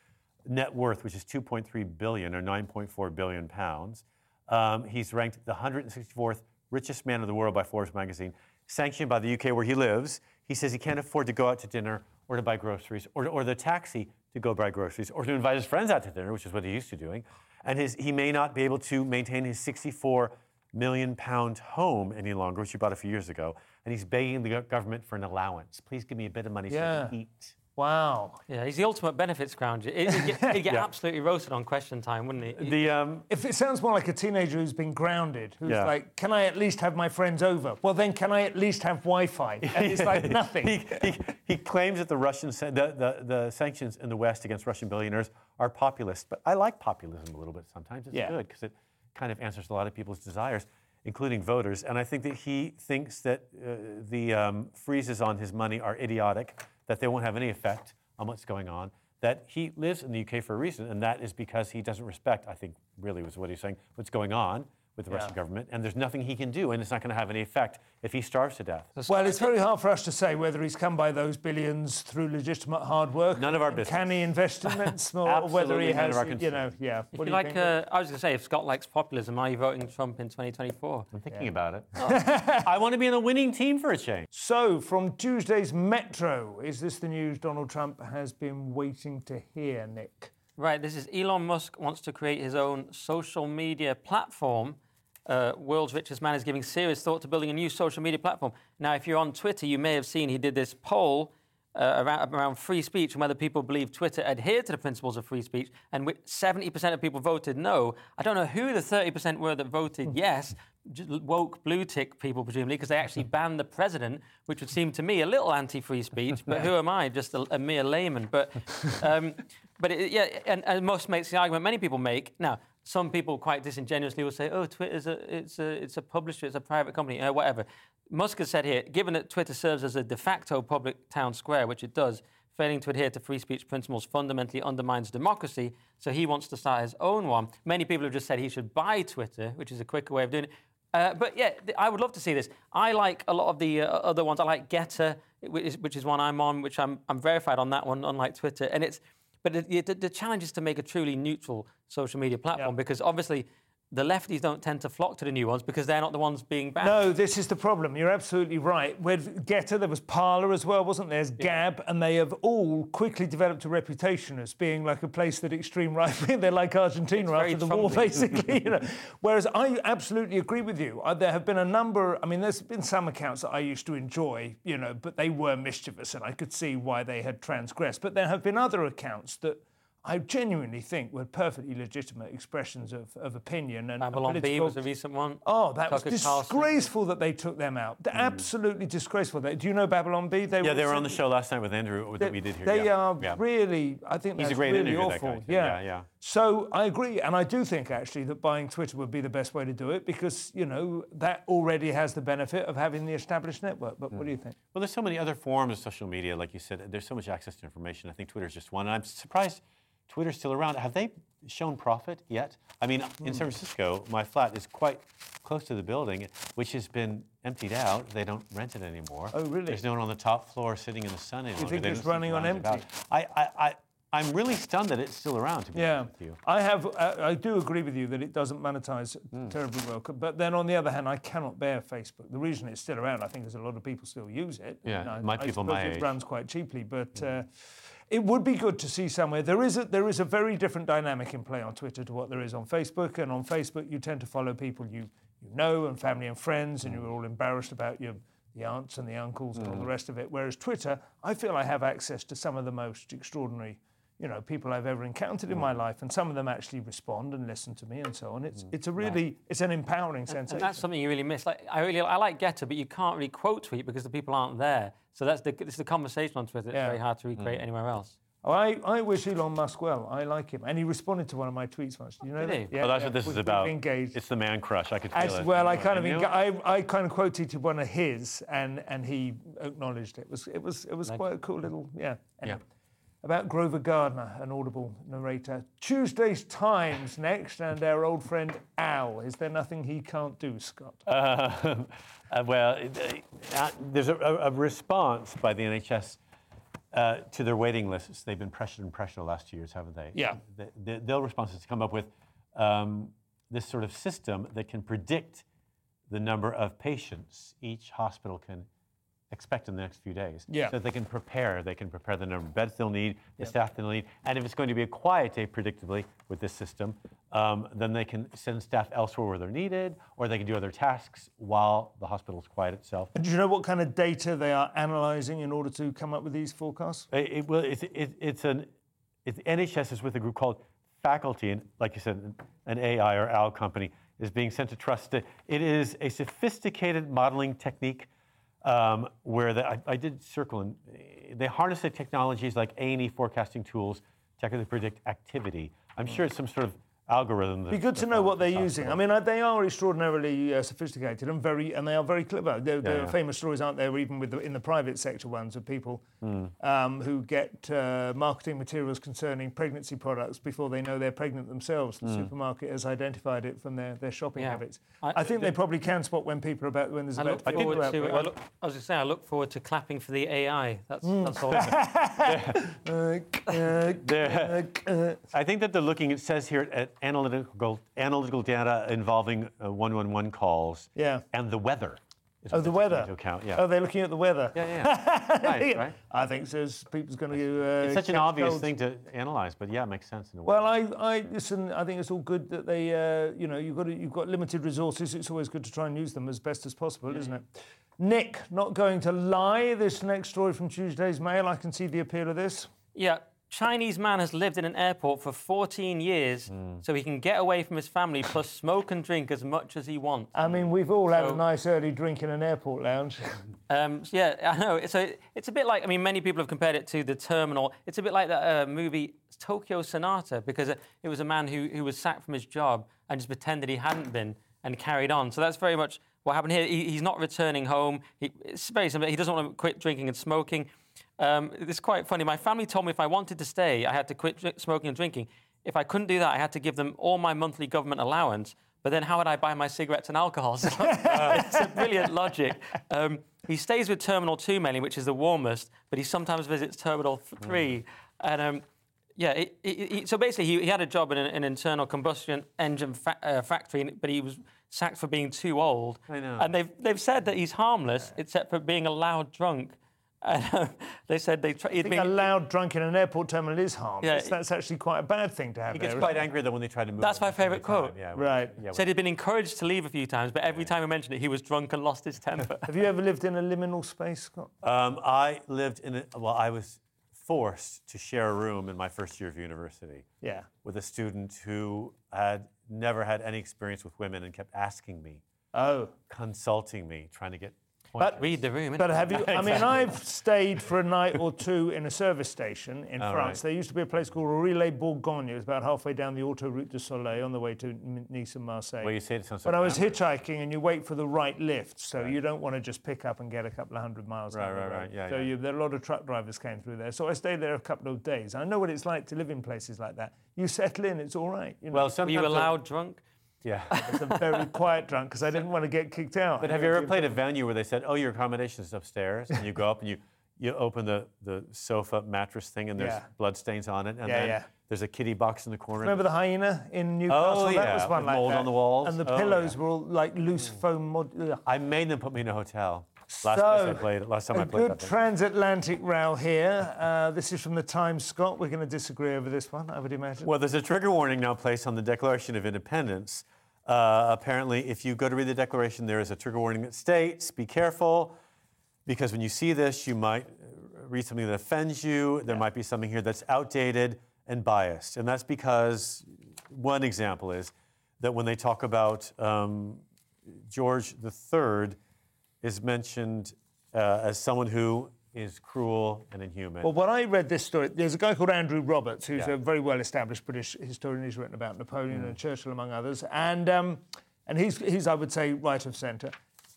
net worth, which is 2.3 billion or 9.4 billion pounds, um, he's ranked the 164th richest man in the world by Forbes magazine, sanctioned by the UK where he lives. He says he can't afford to go out to dinner or to buy groceries or, or the taxi to go buy groceries or to invite his friends out to dinner, which is what he used to doing. And his, he may not be able to maintain his 64 million pound home any longer, which he bought a few years ago. And he's begging the government for an allowance. Please give me a bit of money so I can eat. Wow. Yeah, he's the ultimate benefits scrounger. He'd, he'd get, he'd get Yeah. absolutely roasted on question time, wouldn't he? The, um, If it sounds more like a teenager who's been grounded, who's Yeah. like, can I at least have my friends over? Well, then can I at least have Wi-Fi? And it's like nothing. he, he, he claims that the Russian the, the, the sanctions in the West against Russian billionaires are populist, but I like populism a little bit sometimes. It's Yeah. good because it kind of answers a lot of people's desires, including voters. And I think that he thinks that uh, the um, freezes on his money are idiotic, that they won't have any effect on what's going on. That he lives in the UK for a reason, and that is because he doesn't respect, I think, really was what he's saying, what's going on with the Russian Yeah. government, and there's nothing he can do, and it's not going to have any effect if he starves to death. Well, it's very hard for us to say whether he's come by those billions through legitimate hard work. None of our business. Can he invest in them or whether he has, you know, yeah. If What you do you like, think? uh, I was going to say, if Scott likes populism, are you voting Trump in 2024? I'm thinking about it. I want to be in a winning team for a change. So, from Tuesday's Metro, is this the news Donald Trump has been waiting to hear, Nick? Right, this is Elon Musk wants to create his own social media platform. Uh, world's richest man is giving serious thought to building a new social media platform. Now, if you're on Twitter, you may have seen he did this poll uh, around, around free speech and whether people believe Twitter adhered to the principles of free speech, and 70% of people voted no. I don't know who the 30% were that voted yes, woke blue tick people, presumably, because they actually banned the president, which would seem to me a little anti free speech, but who am I? Just a, a mere layman. But, um, but it, yeah, and, and Musk makes the argument many people make. Now, some people quite disingenuously will say, "Oh, Twitter's a it's a it's a publisher, it's a private company, uh, whatever." Musk has said here, given that Twitter serves as a de facto public town square, which it does, failing to adhere to free speech principles fundamentally undermines democracy. So he wants to start his own one. Many people have just said he should buy Twitter, which is a quicker way of doing it. Uh, but yeah, th- I would love to see this. I like a lot of the uh, other ones. I like Gettr, which is, which is one I'm on, which I'm, I'm verified on that one, unlike Twitter. And it's, but the, the, the challenge is to make a truly neutral social media platform because obviously the lefties don't tend to flock to the new ones because they're not the ones being banned. No, this is the problem. You're absolutely right. With Gettr, there was Parler as well, wasn't there? There's Gab, and they have all quickly developed a reputation as being like a place that extreme right they're like Argentina after the war, basically. you know. Whereas I absolutely agree with you. There have been a number. I mean, there's been some accounts that I used to enjoy, you know, but they were mischievous, and I could see why they had transgressed. But there have been other accounts that. I genuinely think were perfectly legitimate expressions of, of opinion and Babylon Bee was a recent one. Oh, that was Tucker Carlson. disgraceful that they took them out. Mm. Absolutely disgraceful. They- Do you know Babylon Bee? They Yeah, they were on the show last night with Andrew that They, we did here. they yeah. are yeah. really, I think He's a great really interview, awful. guy. Yeah. Yeah, yeah. So I agree, and I do think actually that buying Twitter would be the best way to do it because you know that already has the benefit of having the established network. But what do you mm. think? Well, there's so many other forms of social media, like you said. There's so much access to information. I think Twitter is just one. And I'm surprised Twitter's still around. Have they shown profit yet? I mean, Hmm. in San Francisco, my flat is quite close to the building, which has been emptied out. They don't rent it anymore. Oh, really? There's no one on the top floor sitting in the sun anymore. longer. think it's don't seem to running on lounge about. empty? I, I, I, I'm really stunned that it's still around. To be Yeah, honest with you. I have. Uh, I do agree with you that it doesn't monetize Hmm. terribly well. But then on the other hand, I cannot bear Facebook. The reason it's still around, I think, is a lot of people still use it. Yeah, I, my I people my it runs quite cheaply, but. Uh, it would be good to see somewhere. There is a there is a very different dynamic in play on Twitter to what there is on Facebook. And on Facebook, you tend to follow people you you know and family and friends, and you're all embarrassed about your the aunts and the uncles and all mm. the rest of it. Whereas Twitter, I feel I have access to some of the most extraordinary you know, people I've ever encountered in my mm. life, and some of them actually respond and listen to me and so on. It's mm. it's a really it's an empowering And sensation. that's something you really miss. Like I really, I like Gettr, but you can't really quote tweet because the people aren't there. So that's the, it's the conversation on Twitter. It's Yeah. very hard to recreate mm. anywhere else. Oh, I, I wish Elon Musk well. I like him, and he responded to one of my tweets once. Do you know Did that? he? oh, that's what this we- is about. Engaged. It's the man crush. I could feel As it. well, I kind of enga- I, I kind of quoted one of his, and and he acknowledged it. it was it was it was quite a cool little yeah. Anyway. About Grover Gardner, an audible narrator. Tuesday's Times next, and our old friend Al. Is there nothing he can't do, Scott? Uh, uh, well, uh, there's a, a- a response by the NHS uh, to their waiting lists. They've been pressured and pressured the last two years, haven't they? Yeah. The, the, their response is to come up with um, this sort of system that can predict the number of patients each hospital can expect in the next few days. Yeah. So that they can prepare. They can prepare the number of beds they'll need, the staff they'll need, and if it's going to be a quiet day, predictably, with this system, um, then they can send staff elsewhere where they're needed, or they can do other tasks while the hospital's quiet itself. And do you know what kind of data they are analysing in order to come up with these forecasts? It, it, well, it's, it, it's an it's, NHS is with a group called Faculty, and like you said, an AI or AL company is being sent to trust. It It is a sophisticated modeling technique um, where the, I, I did circle and they harness the technologies like A&E forecasting tools to predict activity. I'm sure it's some sort of algorithm. It would be good to know what they're using. I mean, uh, they are extraordinarily uh, sophisticated and very, and they are very clever. There, there yeah. are famous stories, aren't there, even with the, in the private sector ones of people Hmm. um, who get uh, marketing materials concerning pregnancy products before they know they're pregnant themselves. The Hmm. supermarket has identified it from their, their shopping Yeah. habits. I, I- think they probably can spot when people are about when there's I about look to forward flu to. outbreak. I, look, I was going to say, I look forward to clapping for the AI. That's Mm. that's all. Uh, They're- uh, I think that they're looking, it says here, at analytical, analytical data involving uh, 111 calls Yeah. and the weather. is Oh, the weather. Into account. Yeah. Oh, they're looking at the weather. yeah, yeah. nice, right? I think so. People's going to. Uh, It's such an obvious colds. thing to analyze, but yeah, it makes sense in a way. Well, I, I listen. I think it's all good that they, uh, you know, you've got to, you've got limited resources. It's always good to try and use them as best as possible, isn't it? Nick, not going to lie. This next story from Tuesday's Mail, I can see the appeal of this. Yeah, Chinese man has lived in an airport for 14 years, Hmm. so he can get away from his family, plus smoke and drink as much as he wants. I mean, we've all had a nice early drink in an airport lounge. Um, yeah, I know. So it's a bit like, I mean, many people have compared it to the Terminal. It's a bit like that uh, movie Tokyo Sonata, because it it was a man who, who was sacked from his job and just pretended he hadn't been and carried on. So that's very much what happened here. He, he's not returning home. He, it's very simple. He doesn't want to quit drinking and smoking. Um, it's quite funny. My family told me if I wanted to stay, I had to quit smoking and drinking. If I couldn't do that, I had to give them all my monthly government allowance. But then how would I buy my cigarettes and alcohol? So it's a brilliant logic. Um, he stays with Terminal 2 mainly, which is the warmest, but he sometimes visits Terminal 3. And um, yeah, it, it, it- so basically he, he had a job in an, an internal combustion engine fa- uh, factory, but he was sacked for being too old. I know. And they've, they've said that he's harmless, except for being a loud drunk. And um, they said they tried. Being a loud drunk in an airport terminal is harmless. Yeah. That's actually quite a bad thing to have He there. gets isn't quite it? angry though when they try to move. That's my favourite quote. Yeah, Right. Yeah, Said he'd been encouraged to leave a few times, but every time he mentioned it, he was drunk and lost his temper. Have you ever lived in a liminal space, Scott? Um, I lived in a, well, I was forced to share a room in my first year of university Yeah. with a student who had never had any experience with women and kept asking me, Oh. consulting me, trying to get But- Read the room. But have you? I mean, I've stayed for a night or two in a service station in Oh, France. right. There used to be a place called Relais Bourgogne. It was about halfway down the Autoroute du Soleil on the way to Nice and Marseille. well, you say it But I was hitchhiking, and you wait for the right lift, so you don't want to just pick up and get a couple of hundred miles. Right, down the right, road. right. Yeah, so yeah. You, there, a lot of truck drivers came through there. So I stayed there a couple of days. I know what it's like to live in places like that. You settle in, it's all right. You know, Well, Were you I- allowed drunk? Yeah. it's a very quiet drunk because I didn't want to get kicked out. But have you ever played a venue where they said, "Oh, your accommodation is upstairs," and you go up and you you open the, the sofa mattress thing, and there's Yeah. blood stains on it, and Yeah, then yeah. there's a kitty box in the corner. Remember the hyena in Newcastle? Oh, that yeah, was one with like mold that. on the walls. And the Oh, pillows yeah. were all like loose mm. foam. Mod- ugh. I made them put me in a hotel. Last so, place I played. Last time a I played good that transatlantic row here. Uh, this is from the Times, Scott. We're going to disagree over this one, I would imagine. Well, there's a trigger warning now placed on the Declaration of Independence. Uh, apparently, if you go to read the Declaration, there is a trigger warning that states, be careful, because when you see this, you might uh, read something that offends you. There might be something here that's outdated and biased. And that's because one example is that when they talk about um, George III is mentioned uh, as someone who is cruel and inhuman. Well, when I read this story, there's a guy called Andrew Roberts, who's Yeah. a very well-established British historian. He's written about Napoleon Mm. and Churchill, among others, and um, and he's he's I would say right of centre.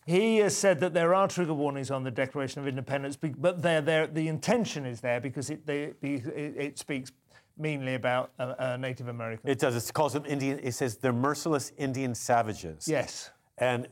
He has said that there are trigger warnings on the Declaration of Independence, but they're there. The intention is there because it they, it, it speaks meanly about uh, uh, Native Americans. It does. It calls them Indian. It says they're merciless Indian savages. yes. And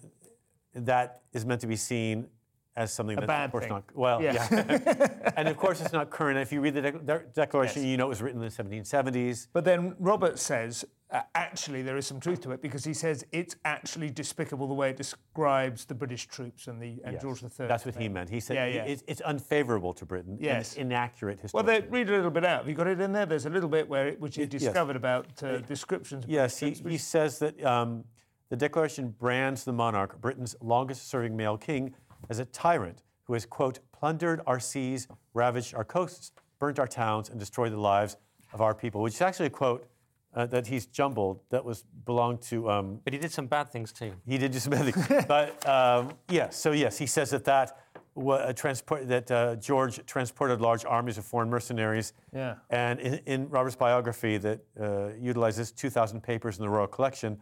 that is meant to be seen as something that's bad of course thing. not well. Yeah. Yeah. and of course it's not current. If you read the de- de- Declaration, Yes. you know it was written in the 1770s. But then Roberts says, uh, actually, there is some truth to it because he says it's actually despicable the way it describes the British troops and the and Yes. George III. That's what he meant. He said Yeah, yeah. It's, it's unfavorable to Britain. Yes. it's inaccurate Well, they, read a little bit out. Have you got it in there? There's a little bit where it, which he yes. discovered about uh, descriptions. Yes, he, he says that um, the Declaration brands the monarch, Britain's longest serving male king, as a tyrant who has, quote, plundered our seas, ravaged our coasts, burnt our towns, and destroyed the lives of our people, which is actually a quote uh, that he's jumbled that was belonged to. Um, But he did some bad things too. he did some bad things. but um, yes, so yes, he says that that, wa- uh, transport, that uh, George transported large armies of foreign mercenaries. Yeah. And in, in Robert's biography that uh, utilizes 2,000 papers in the Royal Collection,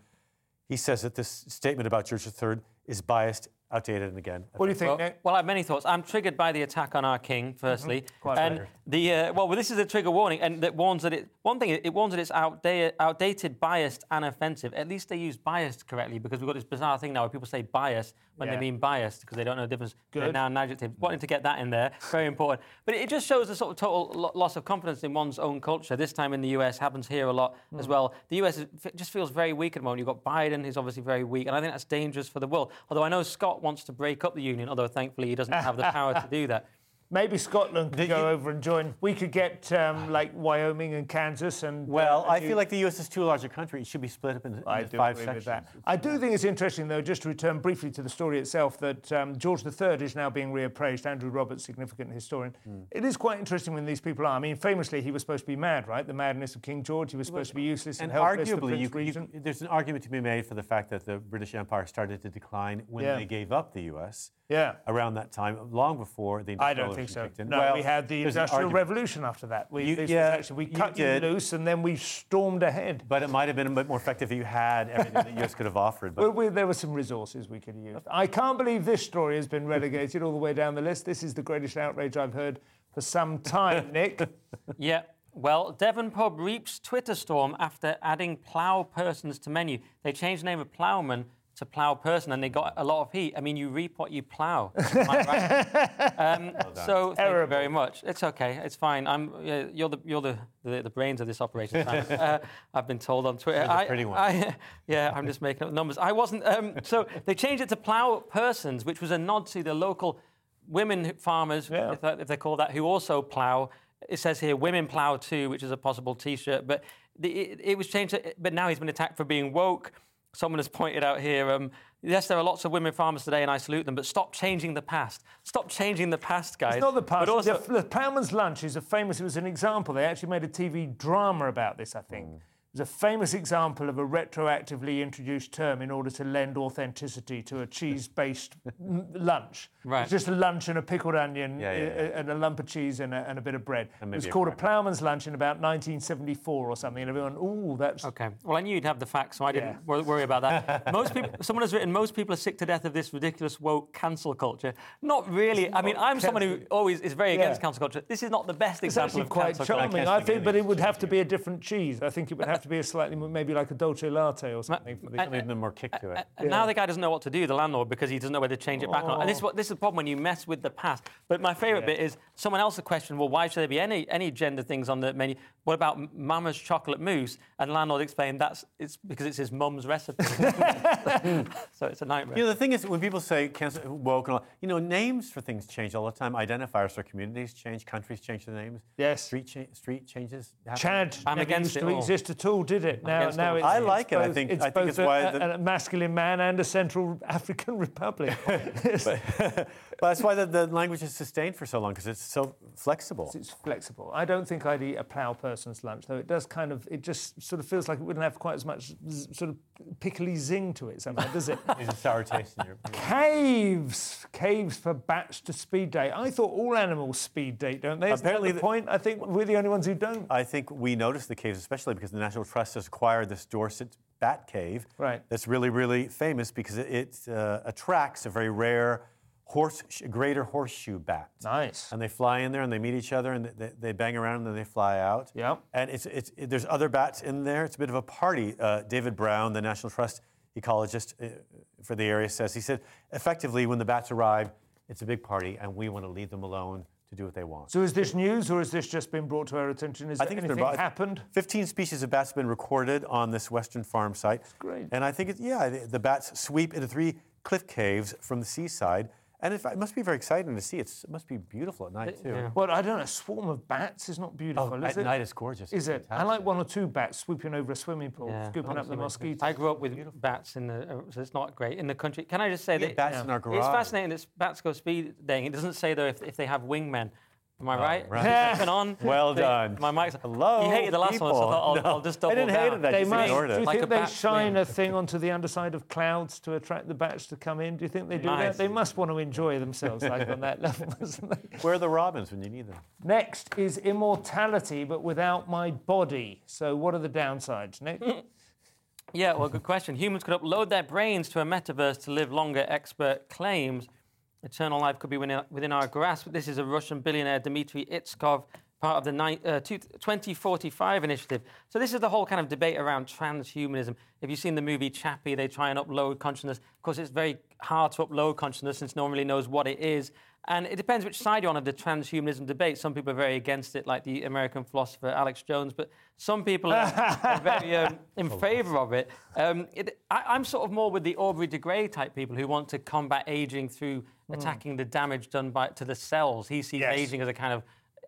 he says that this statement about George III is biased, outdated, and again. What do you think, Well, Nick? well, I have many thoughts. I'm triggered by the attack on our king, firstly, Quite and right. the uh, well, well, this is a trigger warning, and that warns that it. One thing, it warns that it's outdated, outdated, biased, and offensive. At least they use biased correctly, because we've got this bizarre thing now where people say bias when Yeah. they mean biased because they don't know the difference. They're Good. now an adjective. Wanting to get that in there, very important. But it just shows a sort of total lo- loss of confidence in one's own culture. This time in the US happens here a lot as Hmm. well. The US is, just feels very weak at the moment. You've got Biden, who's obviously very weak, and I think that's dangerous for the world. Although I know Scott wants to break up the union, although thankfully he doesn't have the power to do that. Maybe Scotland could Did go you- over and join. We could get um, like Wyoming and Kansas and. Well, uh, I feel like the U.S. is too large a country. It should be split up into, into five sections. I do think it's interesting, though, just to return briefly to the story itself, that um, George III is now being reappraised. Andrew Roberts, significant historian. Hmm. It is quite interesting when these people are. I mean, famously, he was supposed to be mad, right? The madness of King George. He was supposed to be useless And and helpless. the arguably, you, Prince you, there's an argument to be made for the fact that the British Empire started to decline when Yeah. they gave up the U.S. Yeah. around that time, long before the Industrial I don't think so. Revolution kicked in. No, Well, we had the there's an Industrial argument. Revolution after that. We, You- this yeah, actually, we you cut you did. loose and then we stormed ahead. But it might have been a bit more effective if you had everything that the U.S. could have offered. But Well, we, there were some resources we could have used. I can't believe this story has been relegated all the way down the list. This is the greatest outrage I've heard for some time, Nick. Yeah. Well, Devon Pub reaps Twitter storm after adding plough persons to menu. They changed the name of ploughman to plough person, and they got a lot of heat. I mean, you reap what you plough. Am I right? um, so thank you very much. It's okay. It's fine. I'm. Uh, you're the you're the, the, the brains of this operation. Uh, I've been told on Twitter. the I- pretty one. I- yeah, I'm just making up numbers. I wasn't. Um, so they changed it to plough persons, which was a nod to the local women farmers, Yeah. if, that- if they call that, who also plough. It says here, women plough too, which is a possible T-shirt. But the, it, it was changed. To, but now he's been attacked for being woke. Someone has pointed out here. Um, yes, there are lots of women farmers today, and I salute them. But stop changing the past. Stop changing the past, guys. It's not the past. But also, the, the Ploughman's Lunch is a famous, it was an example. They actually made a TV drama about this, I think. It was a famous example of a retroactively introduced term in order to lend authenticity to a cheese based lunch. Right. It's just a lunch and a pickled onion Yeah, yeah, uh, and a lump of cheese and a, and a bit of bread. It was a called a. Ploughman's Lunch in about 1974 or something. And everyone, ooh, that's. Okay. Well, I knew you'd have the facts, so I didn't Yeah. worry about that. most people, someone has written, most people are sick to death of this ridiculous woke cancel culture. Not really. I mean, I'm someone who always is very against Yeah. cancel culture. This is not the best It's example of quite cancel culture. charming, can't I think, but it would have to be a different cheese. I think it would have to be a slightly, more- maybe like a dolce latte or something. For the, and- Maybe a more kick to it. And now the guy doesn't know what to do, the landlord, because he doesn't know whether to change it back or not. And this is, what, this is the problem when you mess with the past. But my favourite bit is someone else questioned, well, why should there be any, any gender things on the menu? What about M- Mama's chocolate mousse? And the landlord explained that's it's because it's his mum's recipe. so it's a nightmare. You know, the thing is, when people say cancel, woke and all, you know, names for things change all the time. Identifiers for communities change, countries change their names. Yes. Street, cha- street changes. happen. Chad I'm against it to all. exist at all, did it? Now, now it's, I it's like it. I think- it's I think both it's a, why a- the- a masculine man and a Central African Republic. It's- But that's why the, the language is sustained for so long, because it's so flexible. it's flexible. I don't think I'd eat a plough person's lunch, though. It does kind of, it just sort of feels like it wouldn't have quite as much z- sort of pickly zing to it somehow, does it? There's a sour taste in your. Caves, caves for bats to speed date. I thought all animals speed date, don't they? Apparently the the- point. I think we're the only ones who don't. I think we notice the caves, especially because the National Trust has acquired this Dorset bat cave. Right. That's really, really famous because it, it uh, attracts a very rare horse, greater horseshoe bat. Nice. And they fly in there and they meet each other and they, they bang around and then they fly out. Yep. And it's, it's, it- there's other bats in there. It's a bit of a party. Uh, David Brown, the National Trust ecologist uh, for the area, says he said effectively when the bats arrive, it's a big party and we want to leave them alone to do what they want. So is this news, or has this just been brought to our attention? Is I think it's been anything brought- happened? 15 species of bats have been recorded on this western farm site. great. And I think, it, yeah, the bats sweep into three cliff caves from the seaside. And in fact, it must be very exciting to see. It's, it must be beautiful at night, too. yeah. Well, I don't know. A swarm of bats is not beautiful, Oh, is at it? night it's gorgeous. Is it? I like one or two bats swooping over a swimming pool, Yeah, scooping up the mosquitoes. I grew up with bats in the, uh, so it's not great in the country. Can I just say We that had bats in our garage. it's fascinating that bats go speed dating. It doesn't say though if, if they have wingmen. Am I right? Oh, right. Stepping on. Well They- done. My mic's. Hello, You hated the last one, so I thought I'll, No, I'll just I didn't hate down. it, I They just might. ignored Do you it. Like think they shine wing. a thing onto the underside of clouds to attract the bats to come in? Do you think they do Nice. that? They must want to enjoy themselves like on that level, mustn't they? Where are the robins when you need them? Next is immortality, but without my body. So, what are the downsides, Nick? Yeah, well, good question. Humans could upload their brains to a metaverse to live longer, expert claims. Eternal life could be within, within our grasp. This is a Russian billionaire, Dmitry Itskov, part of the ni- uh, two- 2045 initiative. So, this is the whole kind of debate around transhumanism. If you've seen the movie Chappie, they try and upload consciousness. Of course, it's very hard to upload consciousness since no one really knows what it is. And it depends which side you're on of the transhumanism debate. Some people are very against it, like the American philosopher Alex Jones, but some people are, are very um, in favour of it. Um, it I, I'm sort of more with the Aubrey de Grey type people who want to combat aging through Mm. attacking the damage done by to the cells. He sees Yes. aging as a kind of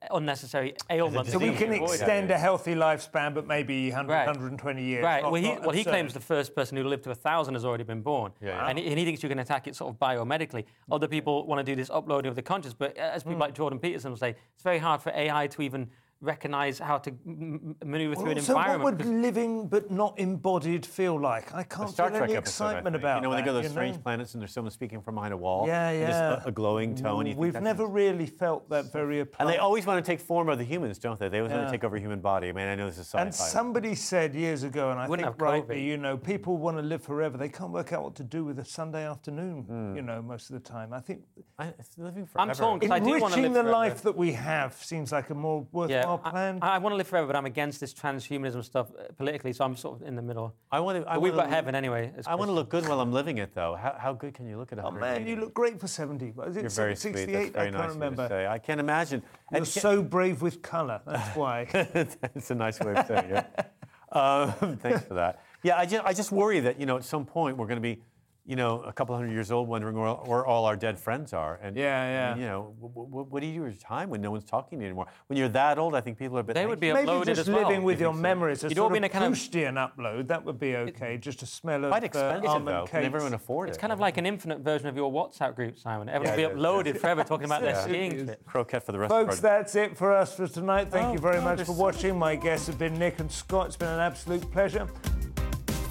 unnecessary ailment. So we can extend a healthy lifespan, but maybe 100, Right. 120 years. Right. not- well, he, well, he claims the first person who lived to a thousand has already been born, yeah. And, he, and he thinks you can attack it sort of biomedically. Other people want to do this uploading of the conscious, but as people hmm. like Jordan Peterson will say, it's very hard for AI to even recognize how to m- m- maneuver through an so what would living but not embodied feel like? I can't Star feel Trek any episode. Excitement think. about You know when they go to those strange know? planets and there's someone speaking from behind a wall. Yeah, yeah. Just a, a glowing tone. you We've never ins- really felt that very And they always want to take form of the humans, don't they? They always want to take over human body. I mean, I know this is sci-fi. And somebody said years ago, and I Wouldn't think rightly, you know, people want to live forever. They can't work out what to do with a Sunday afternoon, Hmm. you know, most of the time. I think I, living forever. I'm torn 'cause I do want to enriching the forever. life that we have seems like a more worthwhile I, plan. I, want to live forever, but I'm against this transhumanism stuff uh, politically, so I'm sort of in the middle. I want to. I we've got look- heaven anyway. I want to look good while I'm living it, though. How, how good can you look at oh man, you look great for 70. Was it You're very sweet. 68? That's very I can't of you remember. to say. I can't imagine. You're And so brave with colour. That's why. It's a nice way of saying it. Um, thanks for that. Yeah, I just, I just worry that, you know, at some point we're going to be, you know, a couple hundred years old wondering where, where all our dead friends are. And, Yeah, yeah. and, you know, w- w- what do you do with your time when no one's talking to you anymore? When you're that old, I think people are a bit They would be. Maybe uploaded just as well. living with You your so? memories, a You'd sort all of be in a kind of- Proustian upload. That would be okay. Just a smell of quite uh, expensive, almond though. Can cakes. everyone afford It's it? kind of like an infinite version of your WhatsApp group, Simon. Everyone Yeah, will be is, uploaded forever talking about their skiing It is. trip. Croquette for the rest Folks, of our that's it for us for tonight. Thank Oh, you very no, much there's for so- watching. My guests have been Nick and Scott. It's been an absolute pleasure.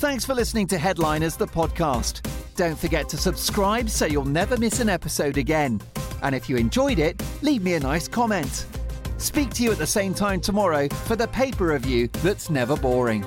Thanks for listening to Headliners, the podcast. Don't forget to subscribe so you'll never miss an episode again. And if you enjoyed it, leave me a nice comment. Speak to you at the same time tomorrow for the paper review that's never boring.